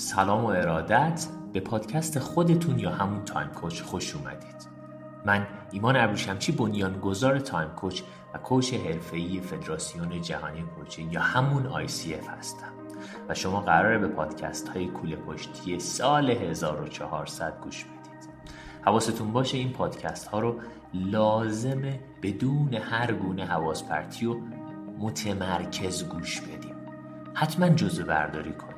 سلام و ارادت به پادکست خودتون یا همون Time Coach خوش اومدید. من ایمان ابروشمچی بنیانگذار Time Coach و coach حرفه‌ای فدراسیون جهانی coaching یا همون ICF هستم. و شما قراره به پادکست های کوله پشتی سال 1400 گوش بدید. حواستون باشه این پادکست ها رو لازمه بدون هر گونه حواس پرتی و متمرکز گوش بدیم. حتما جزوه برداری کنید.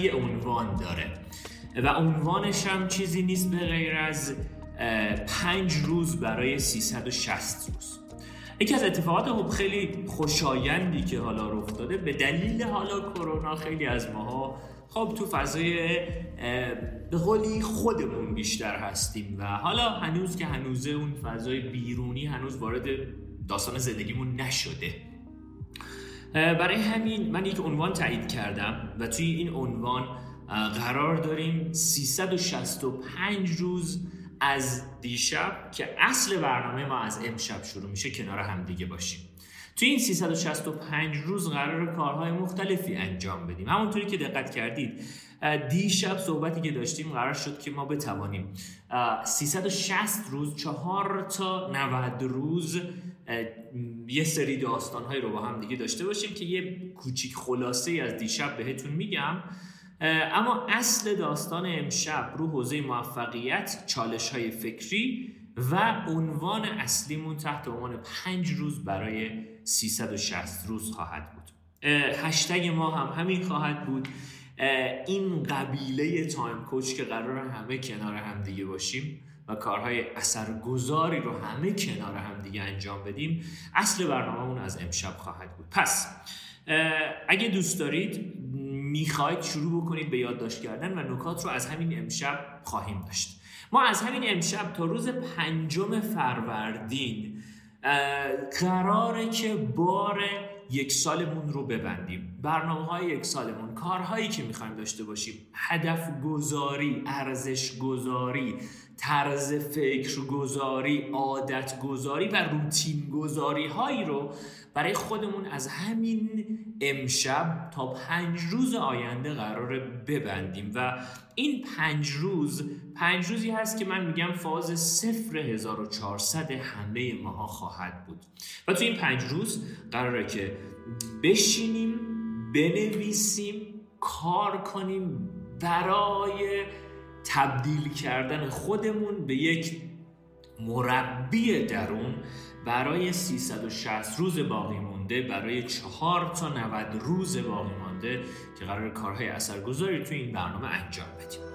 یه عنوان داره. و عنوانش هم چیزی نیست به غیر از پنج روز برای 360 روز. یکی از اتفاقات خب خیلی خوشایندی که حالا رخ داده به دلیل حالا کرونا خیلی از ماها خب تو فضای به قولی خودمون بیشتر هستیم و حالا هنوز که هنوزه اون فضای بیرونی هنوز وارد داستان زندگیمون نشده. برای همین من یک عنوان تایید کردم و توی این عنوان قرار داریم 365 روز از دیشب که اصل برنامه ما از امشب شروع میشه کنار هم دیگه باشیم. توی این 365 روز قرار کارهای مختلفی انجام بدیم. همونطوری که دقت کردید دیشب صحبتی که داشتیم قرار شد که ما بتوانیم 360 روز چهار تا 90 روز یه سری داستانهایی رو با هم دیگه داشته باشیم که یه کوچیک خلاصه از دیشب بهتون میگم. اما اصل داستان امشب رو حوزه موفقیت چالش های فکری و عنوان اصلیمون تحت عنوان پنج روز برای 360 روز خواهد بود. هشتگ ما هم همین خواهد بود. این قبیله تایم کوچ که قرار همه کنار هم دیگه باشیم. و کارهای اثرگذاری رو همه کنار هم دیگه انجام بدیم اصل برنامهمون از امشب خواهد بود. پس اگه دوست دارید می‌خواید شروع بکنید به یادداشت کردن و نکات رو از همین امشب خواهیم داشت. ما از همین امشب تا روز پنجم فروردین قراره که بار یک سالمون رو ببندیم. برنامه های یک سالمون کارهایی که می‌خوایم داشته باشیم. هدف گذاری ارزش گذاری طرز فکر گذاری عادت گذاری و روتین گذاری هایی رو برای خودمون از همین امشب تا پنج روز آینده قرار ببندیم و این پنج روز پنج روزی هست که من میگم فاز صفر 1400 همه ماها خواهد بود. و تو این پنج روز قراره که بشینیم بنویسیم کار کنیم برای تبدیل کردن خودمون به یک مربی درون برای 360 روز باقی مونده برای چهار تا 90 روز باقی مانده که قرار کارهای اثرگذاری تو این برنامه انجام بدیم.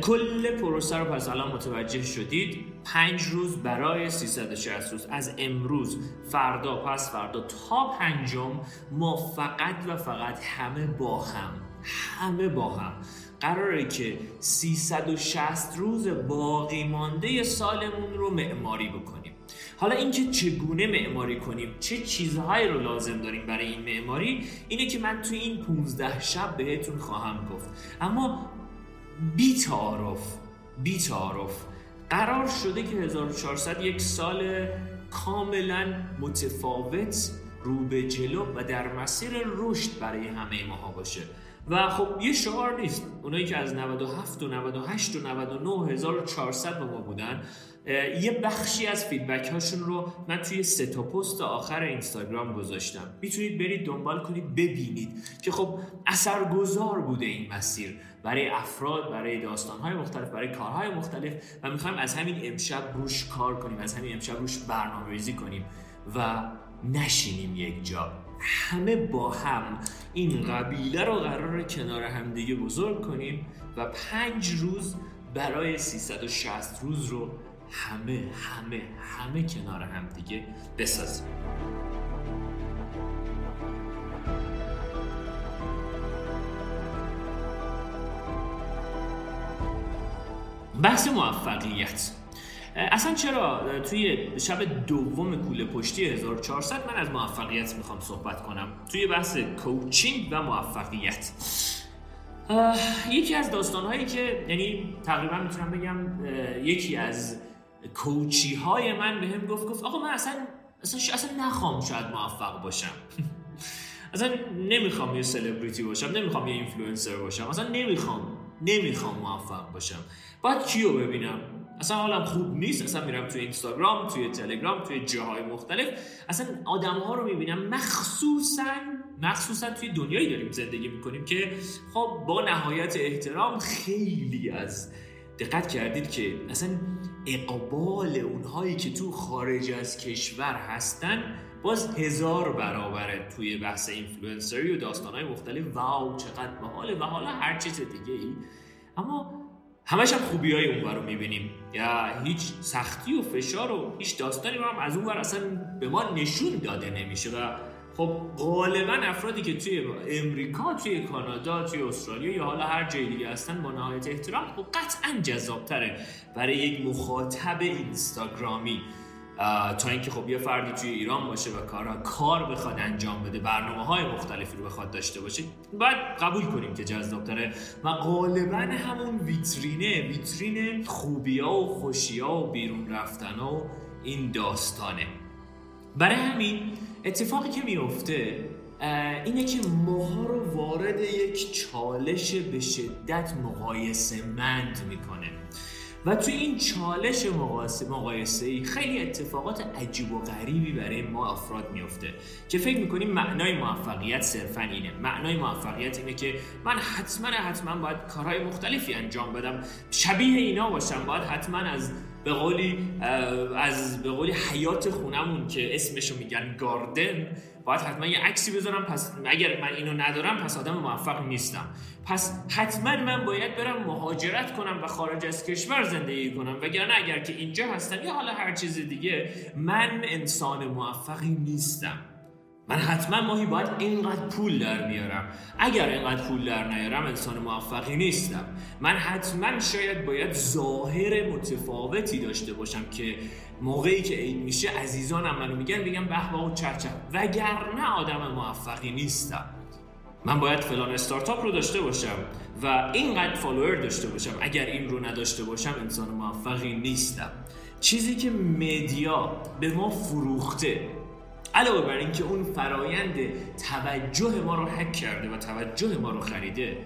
کل پروسه رو پس الان متوجه شدید پنج روز برای 360 روز از امروز فردا پس فردا تا پنجم ما فقط و فقط همه با هم همه با هم. قراره که 360 روز باقی مانده سالمون رو معماری بکنیم. حالا اینکه چگونه معماری کنیم چه چیزهایی رو لازم داریم برای این معماری اینه که من توی این 15 شب بهتون خواهم گفت. اما بی تعارف بی تعارف قرار شده که 1400 یک سال کاملا متفاوت رو به جلو و در مسیر رشد برای همه ماها باشه. و خب یه شعار نیست. اونایی که از 97 و 98 و 99 1400 با ما بودن یه بخشی از فیدبک هاشون رو من توی سه تا پست آخر اینستاگرام گذاشتم. می‌تونید برید دنبال کنید ببینید که خب اثرگذار بوده این مسیر. برای افراد برای داستانهای مختلف برای کارهای مختلف. و می‌خوایم از همین امشب روش کار کنیم از همین امشب روش برنامه ریزی کنیم و نشینیم یک جا. همه با هم این قبیله رو قرار کنار همدیگه بزرگ کنیم و پنج روز برای 360 روز رو همه همه همه کنار همدیگه بسازیم. بحث موفقیت. اصلا چرا توی شب دوم کوله پشتی 1400 من از موفقیت می‌خوام صحبت کنم؟ توی بحث کوچینگ و موفقیت. یکی از داستانهایی که یعنی تقریبا می‌تونم بگم یکی از coachee های من بهم گفت گفت آقا من اصلا اصلا, اصلا نخوام شاید موفق باشم. اصلا نمی‌خوام یه سلبریتی باشم نمی‌خوام یه اینفلوئنسر باشم اصلا نمی‌خوام نمی‌خوام موفق باشم. باید کیو ببینم؟ اصلا حالم خوب نیست اصلا میرم توی اینستاگرام توی تلگرام توی جاهای مختلف. اصلا آدم ها رو می‌بینم مخصوصا مخصوصا توی دنیایی داریم زندگی می‌کنیم که خب با نهایت احترام خیلی از دقت کردید که اصلا اقبال اونهایی که تو خارج از کشور هستن باز هزار برابره توی بحث اینفلوئنسری و داستانهای مختلف. واو چقدر باحاله. و حالا هر چیز دیگه ای اما همش هم خوبی های اون رو می‌بینیم. یا هیچ سختی و فشار و هیچ داستانی هم از اون اصلا به ما نشون داده نمیشه. و خب غالبا افرادی که توی امریکا توی کانادا توی استرالیا یا حالا هر جای دیگه هستن با نهایت احترام خب قطعا جذابتره برای یک مخاطب اینستاگرامی. تا اینکه خب یه فردی توی ایران باشه و کارها کار بخواد انجام بده برنامه های مختلفی رو بخواد داشته باشه باید قبول کنیم که جذابتره و غالبا همون ویترینه ویترین خوبی ها و خوشی ها و بیرون رفتن و این داستانه. برای همین اتفاقی که میفته اینه که ماها رو وارد یک چالش به شدت مقایسه مند می‌کنه. و توی این چالش مقایسه مقایسه ای خیلی اتفاقات عجیب و غریبی برای ما افراد میفته که فکر می‌کنیم معنای موفقیت صرفا اینه. معنای موفقیت اینه که من حتما حتما باید کارهای مختلفی انجام بدم. شبیه اینا باشم. باید حتما از به قولی از به قولی حیات خونمون که اسمشو میگن گاردن باید حتما یه عکسی بذارم. پس اگر من اینو ندارم پس آدم موفق نیستم. پس حتما من باید برم مهاجرت کنم و خارج از کشور زندگی کنم. وگرنه اگر که اینجا هستم یا حالا هر چیز دیگه من انسان موفقی نیستم. من حتما ماهی باید اینقدر پول در میارم اگر اینقدر پول در نیارم انسان موفقی نیستم. من حتما شاید باید ظاهر متفاوتی داشته باشم که موقعی که عید میشه عزیزانم منو میگن بگم به و چرچه وگرنه آدم موفقی نیستم. من باید فلان استارتاپ رو داشته باشم و اینقدر فالوور داشته باشم. اگر این رو نداشته باشم انسان موفقی نیستم. چیزی که مدیا به ما فروخته علاوه بر اینکه اون فرایند توجه ما رو حک کرده و توجه ما رو خریده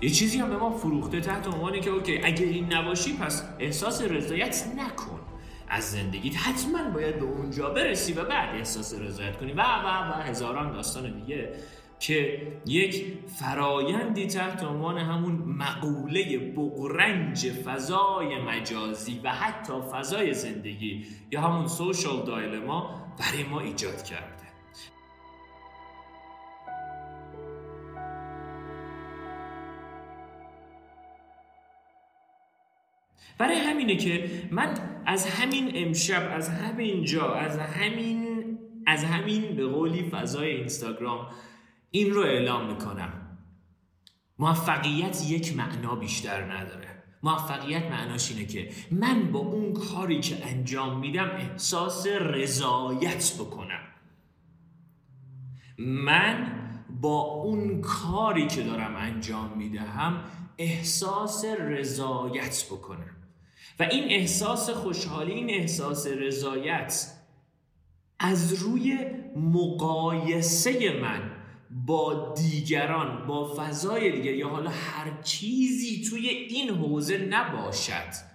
یه چیزی هم به ما فروخته تحت عنوانی که اوکی اگر این نباشی پس احساس رضایت نکن. از زندگیت حتما باید به اونجا برسی و بعد احساس رضایت کنی. و و و هزاران داستان دیگه. که یک فرایندی تحت عنوان همون مقوله بغرنج فضای مجازی و حتی فضای زندگی یا همون سوشال دایلما برای ما ایجاد کرده. برای همینه که من از همین امشب از همین جا از همین از همین به قولی فضای اینستاگرام این رو اعلام می‌کنم. موفقیت یک معنا بیشتر نداره. موفقیت معناش اینه که من با اون کاری که انجام میدم احساس رضایت بکنم. من با اون کاری که دارم انجام می‌دهم احساس رضایت بکنم. و این احساس خوشحالی این احساس رضایت از روی مقایسه من با دیگران با فضای دیگر یا حالا هر چیزی توی این حوزه نباشد.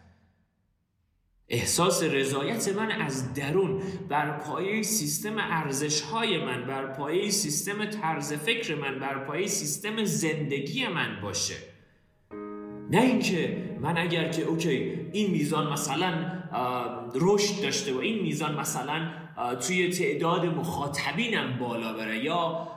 احساس رضایت من از درون بر پایه سیستم ارزش های من بر پایه سیستم طرز فکر من بر پایه سیستم زندگی من باشه. نه اینکه من اگر که اوکی این میزان مثلا رشد داشته و این میزان مثلا توی تعداد مخاطبینم بالا بره یا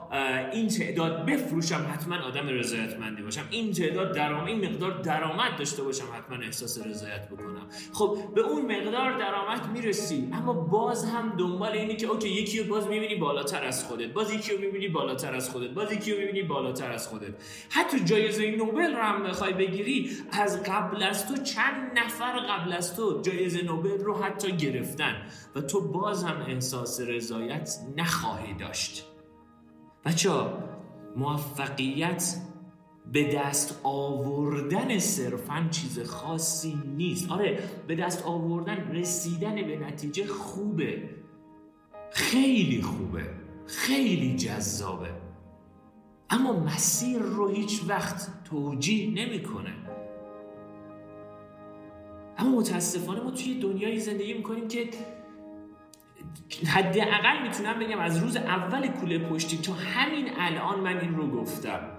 این تعداد بفروشم حتما آدم رضایتمندی باشم. این تعداد درآمد این مقدار درآمد داشته باشم حتما احساس رضایت بکنم. خب به اون مقدار درآمد می‌رسی اما باز هم دنبال اینی که اوکی یکی رو باز می‌بینی بالاتر از خودت باز یکی رو می‌بینی بالاتر از خودت باز یکی رو می‌بینی بالاتر از خودت. حتی جایزه نوبل رو هم بخوای بگیری از قبل از تو چند نفر قبل از تو جایزه نوبل رو حتی گرفتن و تو باز هم احساس رضایت نخواهی داشت. بچه موفقیت به دست آوردن صرفا چیز خاصی نیست. آره به دست آوردن رسیدن به نتیجه خوبه. خیلی خوبه. خیلی جذابه. اما مسیر رو هیچ وقت توجیه نمی‌کنه. اما متاسفانه ما توی دنیایی زندگی می‌کنیم که حداقل می‌تونم بگم از روز اول کوله پشتی تا همین الان من این رو گفتم.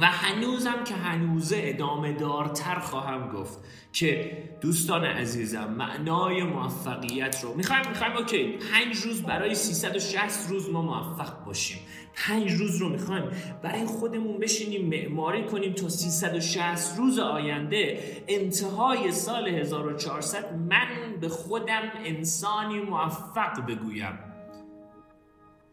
و هنوزم که هنوزه ادامه دارتر خواهم گفت که دوستان عزیزم معنای موفقیت رو می‌خوایم می‌خوایم اوکی پنج روز برای 360 روز ما موفق باشیم. پنج روز رو می‌خوایم برای خودمون بشینیم معماری کنیم تا 360 روز آینده. انتهای سال 1400 من به خودم انسانی موفق بگویم.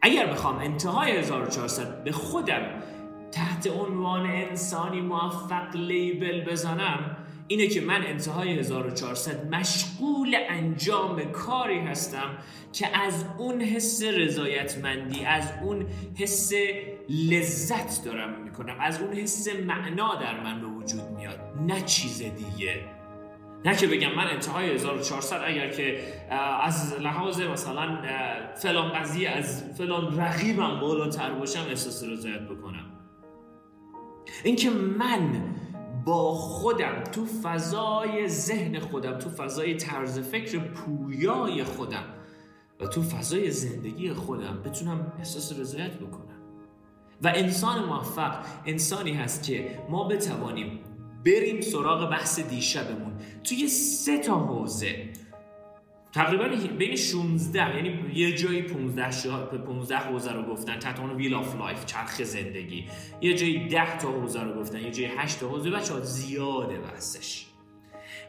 اگر بخوام انتهای 1400 به خودم تحت عنوان انسانی موفق لیبل بزنم اینه که من انتهای 1400 مشغول انجام کاری هستم که از اون حس رضایتمندی از اون حس لذت دارم می‌کنم از اون حس معنا در من به وجود میاد نه چیز دیگه. نه که بگم من انتهای 1400 اگر که از لحاظ مثلا فلان قضیه از فلان رقیبم بالاتر باشم احساس رضایت بکنم. اینکه من با خودم تو فضای ذهن خودم تو فضای طرز فکر پویای خودم و تو فضای زندگی خودم بتونم احساس رضایت بکنم. و انسان موفق انسانی هست که ما بتوانیم بریم سراغ بحث دیشبمون. توی سه تا حوزه تقریبا بین 16 یعنی یه جایی 15 15 حوزه رو گفتن. تحت عنوان wheel of life چرخ زندگی. یه جایی 10 تا حوزه رو گفتن یه جایی 8 تا حوزه. بچه‌ها زیاده بحثش.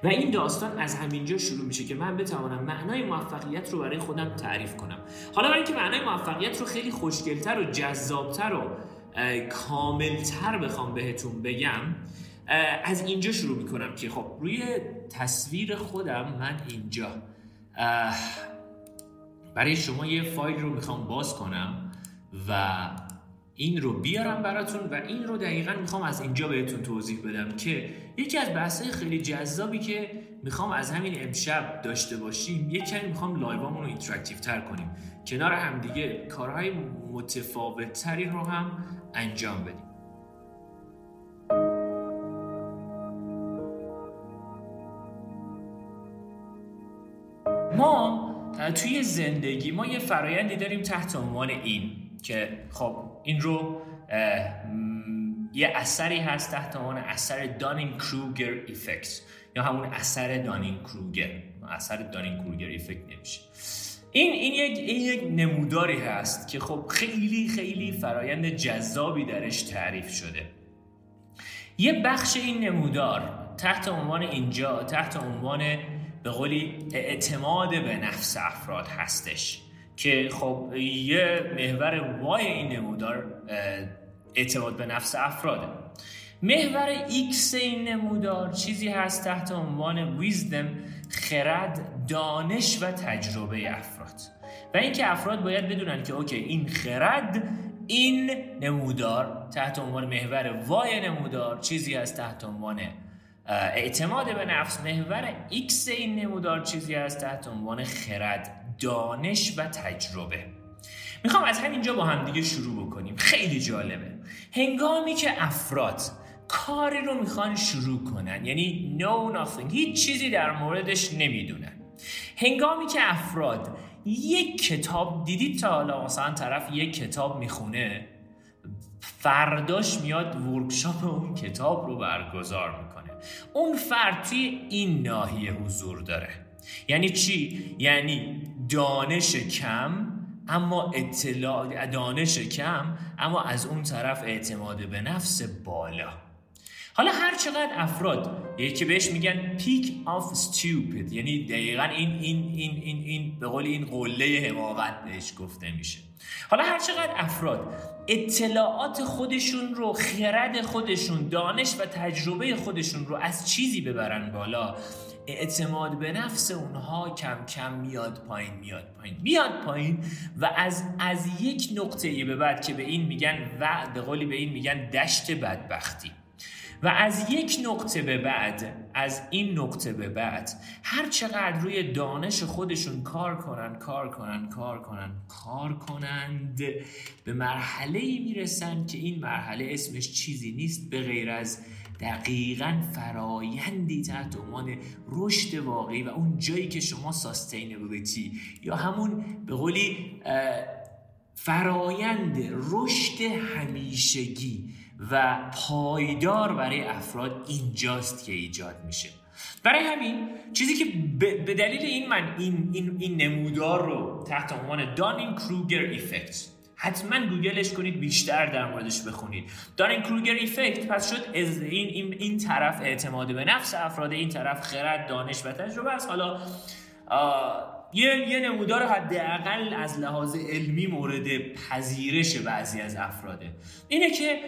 و این داستان از همینجا شروع میشه که من بتوانم معنای موفقیت رو برای خودم تعریف کنم. حالا برای اینکه معنای موفقیت رو خیلی خوشگلتر و جذابتر و کاملتر بخوام بهتون بگم از اینجا شروع می‌کنم که خب روی تصویر خودم من اینجا. برای شما یه فایل رو می‌خوام باز کنم و این رو بیارم براتون و این رو دقیقا می‌خوام از اینجا بهتون توضیح بدم که یکی از بحثهای خیلی جذابی که می‌خوام از همین امشب داشته باشیم یکی کمی می‌خوام live امون رو interactive تر کنیم. کنار همدیگه کارهای متفاوت تری رو هم انجام بدیم. ما توی زندگی ما یه فرایندی داریم تحت عنوان این که خب این رو یه اثری هست تحت عنوان اثر دانین کروگر ایفکت یا همون اثر دانین کروگر اثر دانین کروگر ایفکت نمیشه. این این یک این یک نموداری هست که خب خیلی خیلی فرایند جذابی درش تعریف شده. یه بخش این نمودار تحت عنوان اینجا تحت عنوان به قولی اعتماد به نفس افراد هستش که خب یه محور وای این نمودار اعتماد به نفس افراده. محور X این نمودار چیزی هست تحت عنوان wisdom خرد دانش و تجربه افراد. و اینکه افراد باید بدونن که okay این خرد این نمودار تحت عنوان محور Y نمودار چیزی هست تحت عنوان اعتماد به نفس محور X این نمودار چیزی است تحت عنوان خرد دانش و تجربه. می‌خوام از همینجا با هم دیگه شروع بکنیم. خیلی جالبه. هنگامی که افراد کاری رو می‌خوان شروع کنن یعنی no nothing هیچ چیزی در موردش نمی‌دونن. هنگامی که افراد یک کتاب دیدید تا حالا مثلا طرف یک کتاب می‌خونه فرداش میاد ورکشاپ اون کتاب رو برگزار اون فرد این ناحیه حضور داره یعنی چی؟ یعنی دانش کم اما اطلاع دانش کم اما از اون طرف اعتماد به نفس بالا حالا هر چقدر افراد یکی بهش میگن پیک آف stupid یعنی دقیقا این این این این این به قول این قله حماقت بهش گفته میشه. حالا هر چقدر افراد اطلاعات خودشون رو خرد خودشون دانش و تجربه خودشون رو از چیزی ببرن بالا اعتماد به نفس اونها کم کم میاد پایین میاد پایین میاد پایین و از از یک نقطه به بعد که به این میگن و به قولی به این میگن دشت بدبختی. و از یک نقطه به بعد از این نقطه به بعد هر چقدر روی دانش خودشون کار کنن کار کنن کار کنن کار کنند به مرحله ای می‌رسن که این مرحله اسمش چیزی نیست به غیر از دقیقا فرایندی تحت عنوان رشد واقعی و اون جایی که شما ساستینبیلیتی یا همون به قولی فرایند رشد همیشگی و پایدار برای افراد اینجاست که ایجاد میشه. برای همین چیزی که به دلیل این من این, این, این نمودار رو تحت عنوان دانین کروگر ایفکت حتما گوگلش کنید بیشتر در موردش بخونید. دارین کروگر ایفکت پس شد از این, این, این طرف اعتماد به نفس افراد این طرف خرد دانش و تجربه است. حالا یه, یه نمودار حداقل از لحاظ علمی مورد پذیرش بعضی از افراده. اینه که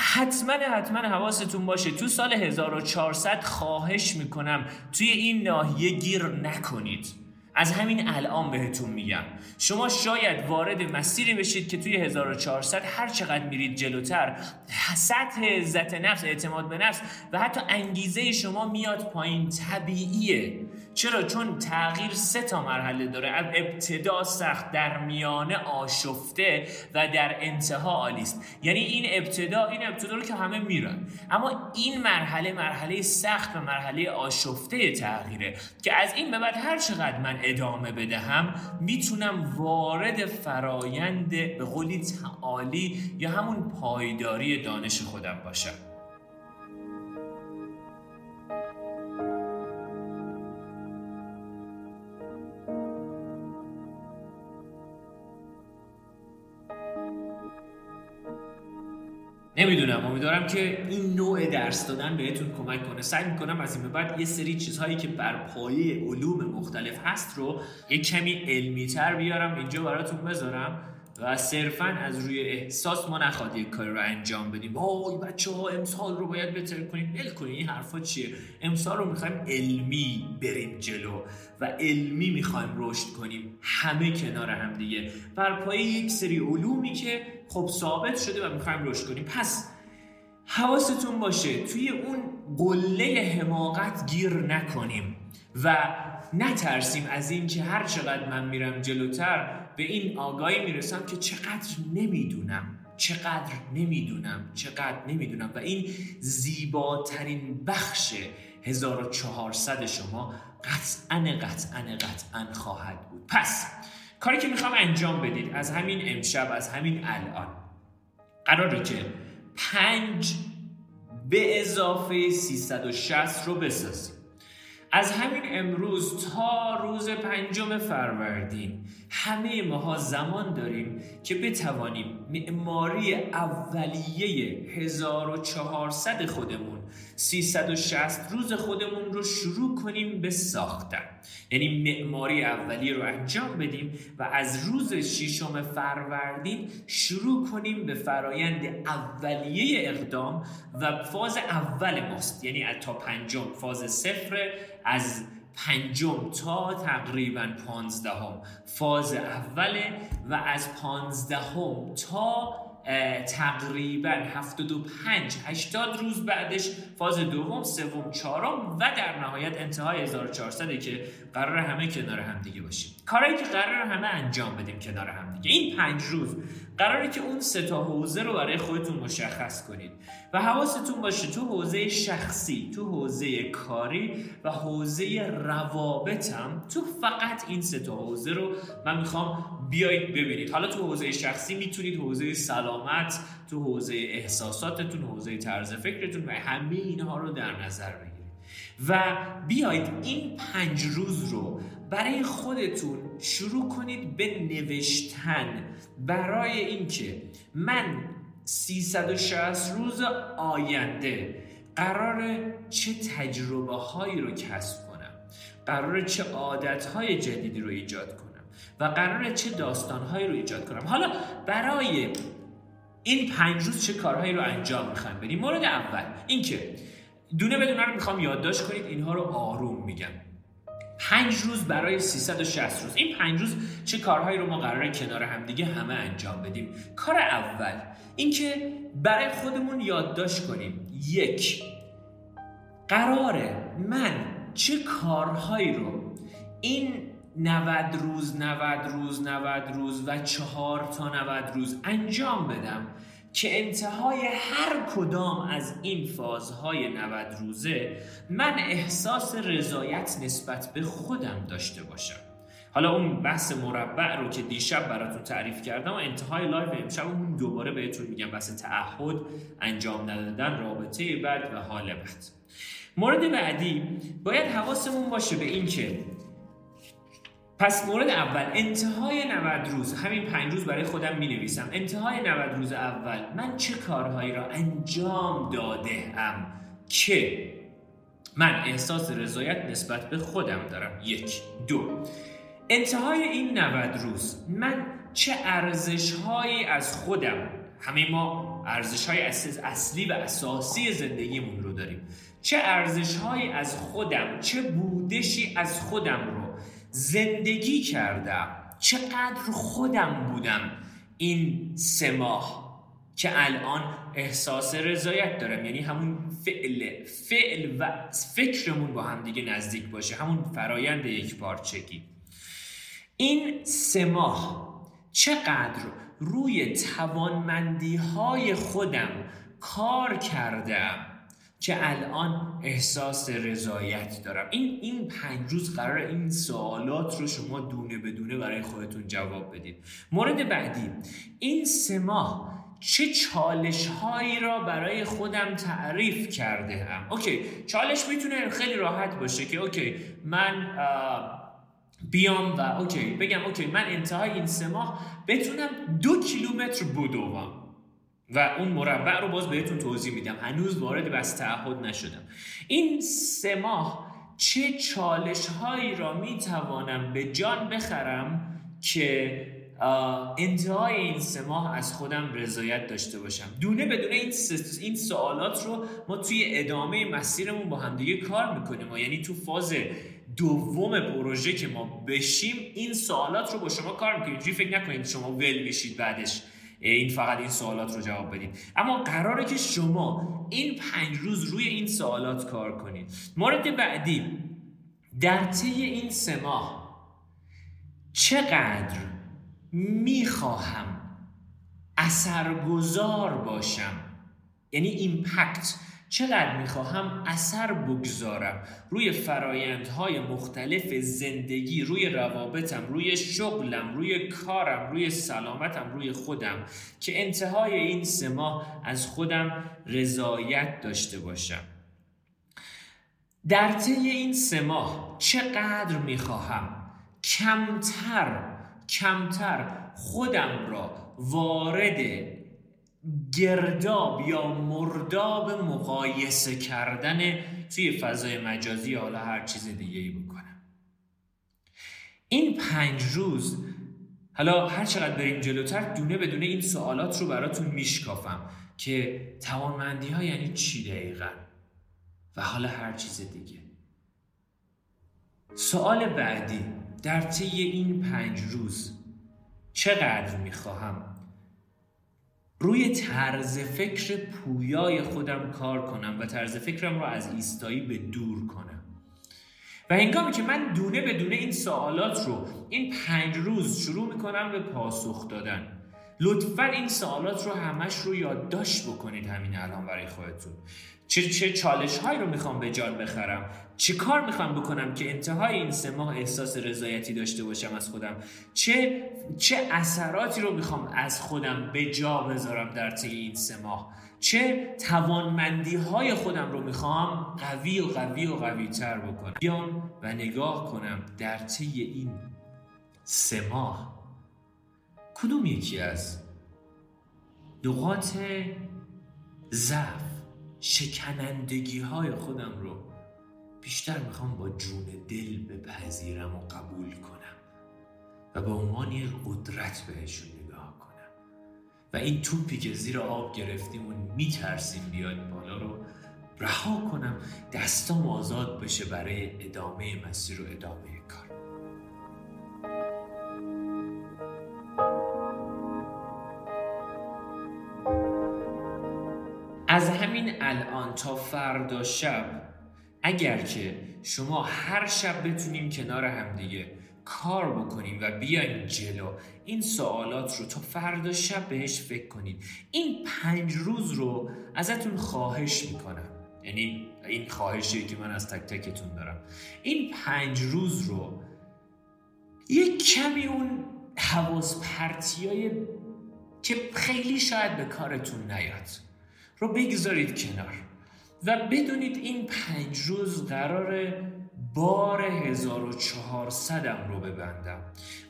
حتما حتما حواستون باشه. تو سال 1400 خواهش می‌کنم. توی این ناحیه گیر نکنید. از همین الان بهتون میگم. شما شاید وارد مسیری بشید که توی 1400 هر چقدر میرید جلوتر سطح عزت نفس اعتماد به نفس و حتی انگیزه شما میاد پایین. طبیعیه. چرا؟ چون تغییر سه تا مرحله داره. ابتدا سخت در میانه آشفته و در انتها عالی است. یعنی این ابتدا این ابتدا رو که همه میرن. اما این مرحله مرحله سخت و مرحله آشفته تغییره که از این به بعد هر چقدر من ادامه بدهم می‌تونم وارد فرایند به قولی تعالی یا همون پایداری دانش خودم باشم. نمی‌دونم. امیدوارم که این نوع درس دادن بهتون کمک کنه. سعی می‌کنم از این به بعد یه سری چیزهایی که بر پایه علوم مختلف هست رو یه کمی علمی تر بیارم اینجا براتون بذارم و صرفا از روی احساس ما نخواد یک کاری رو انجام بدیم. وای بچه ها امسال رو باید بهتر کنیم. بل کنیم این حرفا چیه؟ امسال رو می‌خوایم علمی بریم جلو و علمی می‌خوایم رشد کنیم. همه کنار هم دیگه. بر پایه یک سری علومی که خب ثابت شده و می‌خوایم رشد کنیم. پس حواستون باشه توی اون قله حماقت گیر نکنیم و نترسیم از این که هر چقدر من میرم جلوتر به این آگاهی می‌رسم که چقدر نمی‌دونم چقدر نمی‌دونم چقدر نمی‌دونم. و این زیباترین بخش 1400 شما قطعا قطعا قطعا خواهد بود. پس کاری که می‌خوام انجام بدید از همین امشب از همین الان قراره که پنج به اضافه 360 رو بسازیم. از همین امروز تا روز پنجم فروردین همه ماها زمان داریم که بتوانیم معماری اولیه 1400 خودمون 360 روز خودمون رو شروع کنیم به ساختن. یعنی معماری اولیه رو انجام بدیم و از روز ششم فروردین شروع کنیم به فرایند اولیه اقدام و فاز اول ماست. یعنی تا پنجم فاز صفر از پنجم تا تقریبا پانزدهم. فاز اوله و از پانزدهم تا تقریبا 75 80 روز بعدش فاز دوم سوم چهارم و در نهایت انتهای 1400 که قرار همه کنار هم دیگه باشیم. کارهایی که قرار همه انجام بدیم کنار هم دیگه. این پنج روز قراره که اون سه تا حوزه رو برای خودتون مشخص کنید. و حواستون باشه تو حوزه شخصی تو حوزه کاری و حوزه روابطم تو فقط این سه تا حوزه رو من می‌خوام بیایید ببینید. حالا تو حوزه شخصی می‌تونید حوزه سلامت تو حوزه احساساتتون حوزه طرز فکرتون و همه اینها رو در نظر بگیرید. و بیایید این پنج روز رو برای خودتون شروع کنید به نوشتن. برای اینکه من 360 روز آینده قرار چه تجربه هایی رو کسب کنم؟ قرار چه عادت های جدیدی رو ایجاد کنم؟ و قرار چه داستان هایی رو ایجاد کنم؟ حالا برای این پنج روز چه کارهایی رو انجام می‌خوایم بدیم مورد اول اینکه دونه بدونه رو می‌خوام یادداشت کنید. اینها رو آروم میگم. پنج روز برای 360 روز. این پنج روز چه کارهایی رو ما قراره کنار همدیگه همه انجام بدیم؟ کار اول اینکه برای خودمون یادداشت کنیم. یک قراره من چه کارهایی رو این 90 روز 90 روز 90 روز و چهار تا 90 روز انجام بدم که انتهای هر کدام از این فازهای 90 روزه من احساس رضایت نسبت به خودم داشته باشم. حالا اون بحث مربع رو که دیشب براتون تعریف کردم و انتهای live امشب اون دوباره بهتون میگم بحث تعهد انجام ندادن رابطه بد و حال بد. مورد بعدی باید حواسمون باشه به این که پس مورد اول انتهای 90 روز. همین پنج روز برای خودم می نویسم انتهای 90 روز اول من چه کارهایی را انجام داده ام؟ که من احساس رضایت نسبت به خودم دارم. یک. دو. انتهای این 90 روز من چه ارزش هایی از خودم همه ما ارزش های اصلی و اساسی زندگیمون رو داریم. چه ارزش هایی از خودم چه بودشی از خودم رو زندگی کردم. چقدر خودم بودم این سه ماه که الان احساس رضایت دارم. یعنی همون فعل فعل و فکرمون با هم دیگه نزدیک باشه. همون فرایند یک پارچگی. این سه ماه چقدر روی توانمندی های خودم کار کردم؟ که الان احساس رضایت دارم. این این پنج روز قرار این سوالات رو شما دونه به دونه برای خودتون جواب بدید. مورد بعدی این سه ماه چه چالش هایی را برای خودم تعریف کرده‌ام okay چالش می‌تونه خیلی راحت باشه که okay من بیام و okay بگم okay من انتهای این سه ماه بتونم دو کیلومتر بدوم. و اون مربع رو باز بهتون توضیح میدم. هنوز وارد بحث تعهد نشدم. این سه ماه چه چالش هایی را می‌توانم به جان بخرم که انتهای این سه ماه از خودم رضایت داشته باشم؟ دونه بدون این, این سوالات رو ما توی ادامه مسیرمون با همدیگه کار می‌کنیم. و یعنی تو فاز دوم پروژه که ما بشیم این سوالات رو با شما کار می‌کنیم. اینجوری فکر نکنید شما ول میشید بعدش. این فقط این سوالات رو جواب بدید اما قراره که شما این پنج روز روی این سوالات کار کنید مورد بعدی در طی این سه ماه چقدر می‌خواهم اثرگذار باشم؟ یعنی ایمپکت چقدر می‌خواهم اثر بگذارم؟ روی فرایندهای مختلف زندگی روی روابطم روی شغلم روی کارم روی سلامتم روی خودم. که انتهای این سه ماه از خودم رضایت داشته باشم. در طی این سه ماه چقدر می‌خواهم کمتر کمتر خودم را وارد گرداب یا مرداب مقایسه کردن توی فضای مجازی حالا هر چیز دیگه ای بکنم. این پنج روز حالا هر چقدر بریم جلوتر دونه بدونه این سوالات رو براتون میشکافم که توانمندی ها یعنی چی دقیقا؟ و حالا هر چیز دیگه. سوال بعدی در طی این پنج روز چقدر می‌خواهم روی طرز فکر پویای خودم کار کنم و طرز فکرم رو از ایستایی به دور کنم. و هنگامی که من دونه به دونه این سوالات رو این پنج روز شروع می‌کنم به پاسخ دادن. لطفا این سوالات رو همش رو یادداشت بکنید همین الان برای خودتون. چه, چه چالش هایی رو می‌خوام به جان بخرم؟ چه کار می‌خوام بکنم که انتهای این سه ماه احساس رضایتی داشته باشم از خودم؟ چه چه اثراتی رو می‌خوام از خودم به جا بذارم در طی این سه ماه؟ چه توانمندی های خودم رو می‌خوام قوی و قوی و قوی تر بکنم؟ بیام و نگاه کنم در طی این سه ماه کدوم یکی از نقاط ضعف شکنندگی های خودم رو بیشتر می‌خوام با جون دل بپذیرم و قبول کنم و به عنوان یک قدرت بهشون نگاه کنم. و این توپی که زیر آب گرفتیم و میترسیم بیاد بالا رو رها کنم دستام آزاد بشه برای ادامه مسیر و ادامه الان تا فردا شب. اگر که شما هر شب بتونیم کنار همدیگه کار بکنیم و بیایم جلو این سوالات رو تا فردا شب بهش فکر کنید. این پنج روز رو ازتون خواهش می‌کنم. یعنی این خواهشی که من از تک تکتون دارم. این پنج روز رو یک کمی اون حواظ پرتیای که خیلی شاید به کارتون نیاد رو بگذارید کنار. و بدونید این پنج روز قرار بار 1400 رو ببندم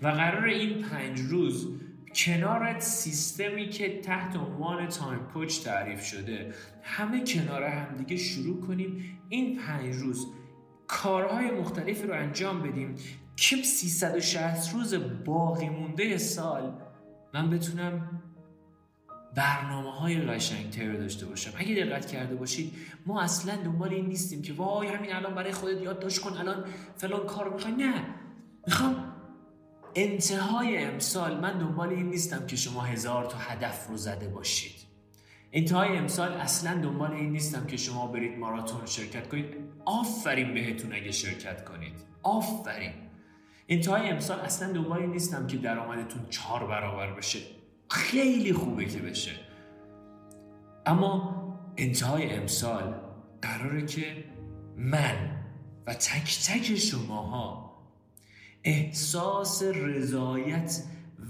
و قرار این پنج روز کنار سیستمی که تحت عنوان تایم کوچ تعریف شده همه کنار همدیگه شروع کنیم این پنج روز کارهای مختلفی رو انجام بدیم. که 360 روز باقی مونده سال. من بتونم برنامه های قشنگ رو داشته باشم. اگه دقت کرده باشید ما اصلا دنبال این نیستیم که وای همین الان برای خودت یادداشت کن الان فلان کار می‌خوای. نه. می‌خوام انتهای امسال من دنبال این نیستم که شما هزار تا هدف رو زده باشید. انتهای امسال اصلا دنبال این نیستم که شما برید ماراتون شرکت کنید. آفرین بهتون اگه شرکت کنید. آفرین. انتهای امسال اصلا دنبال این نیستم که درآمدتون چهار برابر بشه. خیلی خوبه که بشه. اما انتهای امسال قراره که من و تک تک شماها احساس رضایت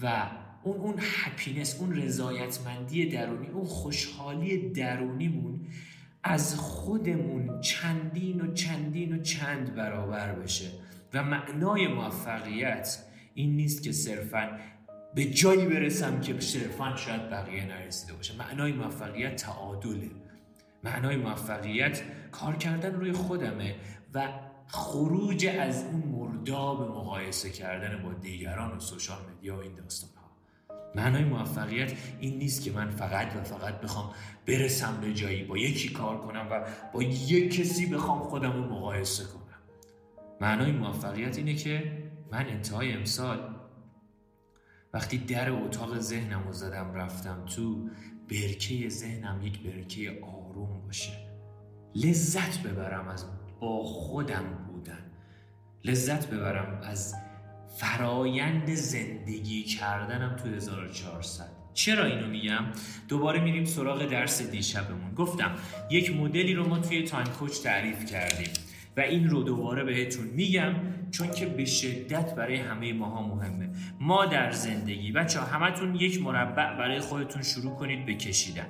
و اون اون هپینس اون رضایتمندی درونی اون خوشحالی درونیمون از خودمون چندین و چندین و چند برابر بشه. و معنای موفقیت این نیست که صرفا به جایی برسم که صرفا شاید بقیه نرسیده باشه. معنای موفقیت تعادله. معنای موفقیت کار کردن روی خودمه و خروج از اون مرداب مقایسه کردن با دیگران و سوشال مدیا و این داستان ها معنای موفقیت این نیست که من فقط و فقط بخوام برسم به جایی با یکی کار کنم و با یک کسی بخوام خودم رو مقایسه کنم. معنای موفقیت اینه که من انتهای امسال وقتی در اتاق ذهنم رو زدم رفتم تو برکه ذهنم یک برکه آروم باشه. لذت ببرم از با خودم بودن. لذت ببرم از فرایند زندگی کردنم تو 1400 چرا اینو میگم؟ دوباره میریم سراغ درس دیشبمون. گفتم یک مدلی رو ما توی تایم کوچ تعریف کردیم. و این رو دوباره بهتون میگم چون که به شدت برای همه ماها مهمه. ما در زندگی بچه همتون یک مربع برای خودتون شروع کنید به کشیدن.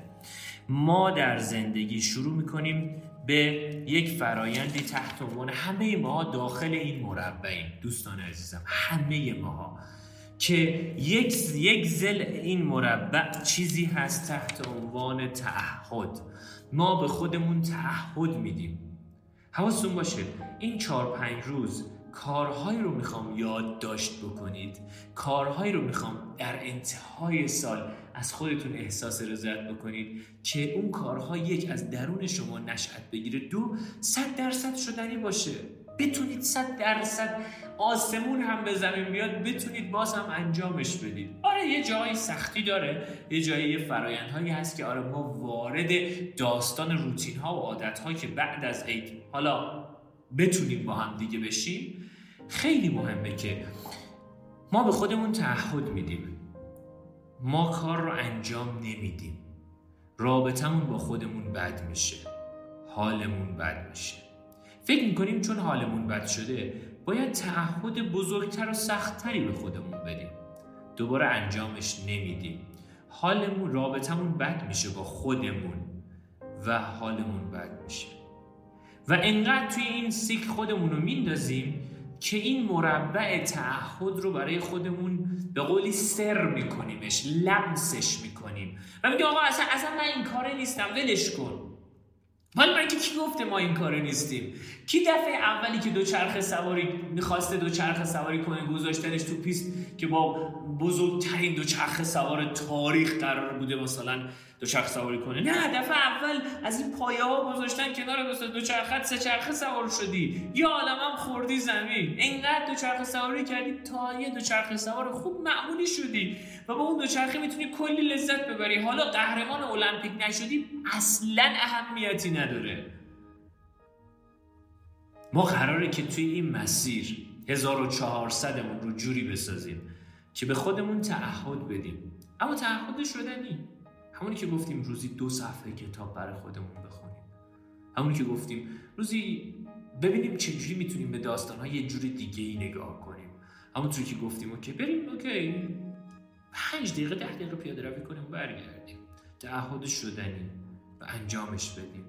ما در زندگی شروع می‌کنیم به یک فرایندی تحت عنوان همه ما داخل این مربعیم دوستان عزیزم همه ماها. که یک یک زل این مربع چیزی هست تحت عنوان تعهد. ما به خودمون تعهد میدیم. حواستون باشه این چهار پنج روز کارهایی رو می‌خوام یادداشت بکنید. کارهایی رو می‌خوام در انتهای سال از خودتون احساس رضایت بکنید که اون کارها یک از درون شما نشأت بگیره. دو صد درصد شدنی باشه. بتونید صد درصد آسمون هم به زمین بیاد بتونید باز هم انجامش بدید. آره یه جایی سختی داره یه جایی یه فرایندهایی هست که آره ما وارد داستان روتین ها و عادت ها که بعد از عید حالا بتونیم با هم دیگه بشیم. خیلی مهمه که ما به خودمون تعهد میدیم. ما کار رو انجام نمیدیم. رابطمون با خودمون بد میشه. حالمون بد میشه. فکر می‌کنیم چون حالمون بد شده باید تعهد بزرگتر و سختتری به خودمون بدیم. دوباره انجامش نمیدیم. حالمون رابطمون بد میشه با خودمون و حالمون بد میشه. و انقدر توی این سیک خودمون رو میندازیم که این مربع تعهد رو برای خودمون به قولی سر میکنیمش لمسش می‌کنیم. و میگه آقا اصلا, اصلا من این کاره نیستم ولش کن. حالا من کی گفته ما این کاره نیستیم؟ کی دفعه اولی که دو چرخ سواری می‌خواسته دو چرخ سواری کنه گذاشتنش تو پیست که با بزرگترین دو چرخ سوار تاریخ قرار بوده مثلا دو چرخ سواری کنه نه دفعه اول از این پایه ها گذاشتن کنار گذاشتن دو چرخت سه چرخ سوار شدی. یا عالم خوردی زمین. اینقدر دو چرخ سواری کردی تا یه دو چرخ سوار خوب معمولی شدی. و با اون دو چرخه می‌تونی کلی لذت ببری. حالا قهرمان المپیک نشدی اصلا اهمیتی نداره. ما قراره که توی این مسیر 1400مون رو جوری بسازیم که به خودمون تعهد بدیم. اما تعهد شدنی. همونی که گفتیم روزی دو صفحه کتاب برای خودمون بخونیم. همونی که گفتیم روزی ببینیم چجوری می‌تونیم به داستانها یه جوری دیگه ای نگاه کنیم. همونطور که گفتیم اوکی بریم اوکی پنج دقیقه ده دقیقه پیاده روی کنیم و برگردیم. تعهد شدنی و انجامش بدیم.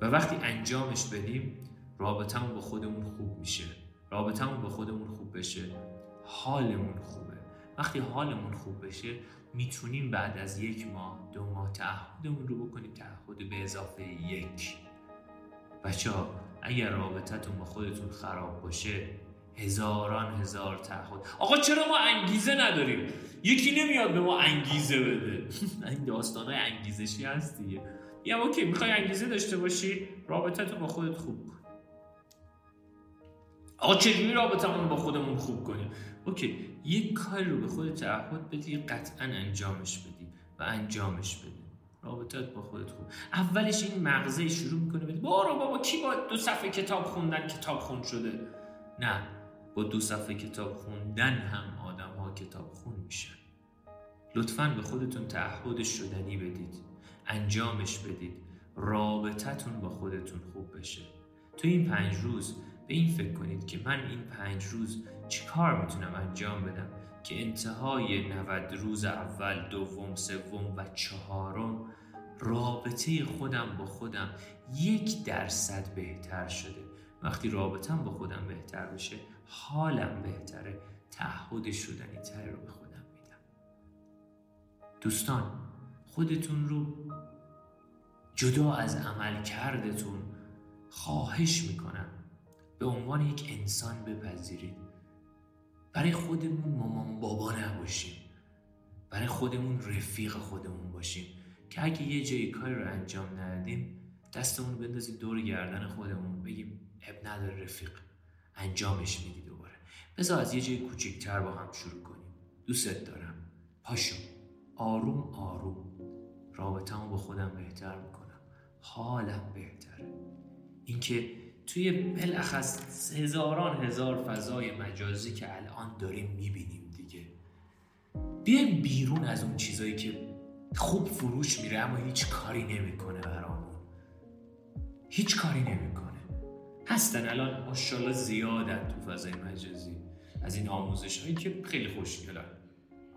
و وقتی انجامش بدیم رابطمون با خودمون خوب میشه. رابطمون با خودمون خوب بشه. حالمون خوبه. وقتی حالمون خوب بشه می‌تونیم بعد از یک ماه دو ماه تعهدمون رو بکنیم تعهد به اضافه یک. بچه ها اگر رابطتون با خودتون خراب باشه هزاران هزار تعهد. آقا چرا ما انگیزه نداریم؟ یکی نمیاد به ما انگیزه بده. این داستان های انگیزشی هست دیگه. یا اوکی می‌خوای انگیزه داشته باشی رابطتون با خودت خوب کن. آقا چجوری رابطمون با خودمون خوب کنیم؟ اوکی یک کاری رو به خودت تعهد بدی قطعا انجامش بدی و انجامش بدی. رابطت با خودت خوب. اولش این مغزه شروع می‌کنه بدی بارو بابا کی با دو صفحه کتاب خوندن کتاب خون شده؟ نه با دو صفحه کتاب خوندن هم آدم ها کتاب خون میشن. لطفا به خودتون تعهد شدنی بدید انجامش بدید. رابطتون با خودتون خوب بشه. تو این پنج روز به این فکر کنید که من این پنج روز چی کار می‌تونم انجام بدم؟ که انتهای 90 روز اول دوم سوم و چهارم رابطه خودم با خودم یک درصد بهتر شده. وقتی رابطم با خودم بهتر بشه حالم بهتره. تعهد شدنی تری رو به خودم میدم. دوستان خودتون رو جدا از عمل کردتون خواهش می‌کنم. به عنوان یک انسان بپذیرید. برای خودمون مامان بابا نباشیم. برای خودمون رفیق خودمون باشیم. که اگه یه جایی کاری رو انجام ندیم دستمون رو بندازیم دور گردن خودمون بگیم اب نداره رفیق. انجامش میدی دوباره. بذار از یه جای کوچیکتر با هم شروع کنیم. دوستت دارم. پاشو. آروم آروم. رابطمو با خودم بهتر می‌کنم. حالم بهتره. اینکه توی بلخص هزاران هزار فضای مجازی که الان داریم می‌بینیم دیگه. بیایم بیرون از اون چیزایی که خوب فروش میره اما هیچ کاری نمی‌کنه برامون. هیچ کاری نمی‌کنه. هستن الان ماشاءالله زیادن تو فضای مجازی. از این آموزش هایی که خیلی خوشگلن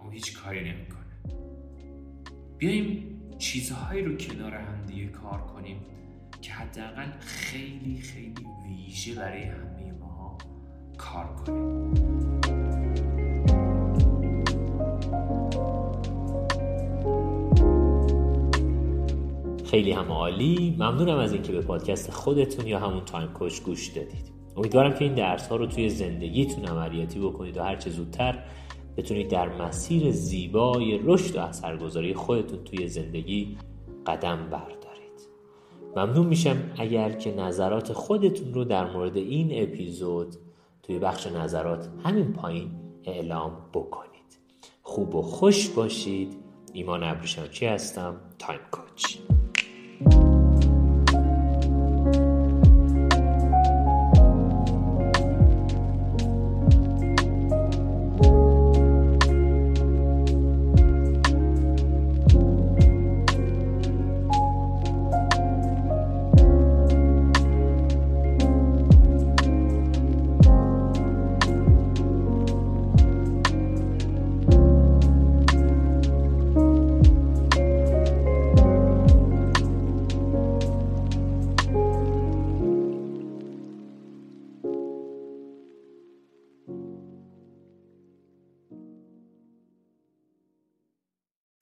اما هیچ کاری نمی‌کنه. بیایم چیزهایی رو کنار هم دیگه کار کنیم. که حداقل خیلی خیلی ویژه برای همه ما کار کنیم. خیلی هم عالی. ممنونم از اینکه به پادکست خودتون یا همون تایم کوچ گوش دادید. امیدوارم که این درس ها رو توی زندگیتون عملیاتی بکنید و هرچه زودتر بتونید در مسیر زیبای رشد و اثرگذاری خودتون توی زندگی قدم بردارید. ممنون میشم اگر که نظرات خودتون رو در مورد این اپیزود توی بخش نظرات همین پایین اعلام بکنید. خوب و خوش باشید. ایمان ابریشمچی هستم؟ تایم کوچ.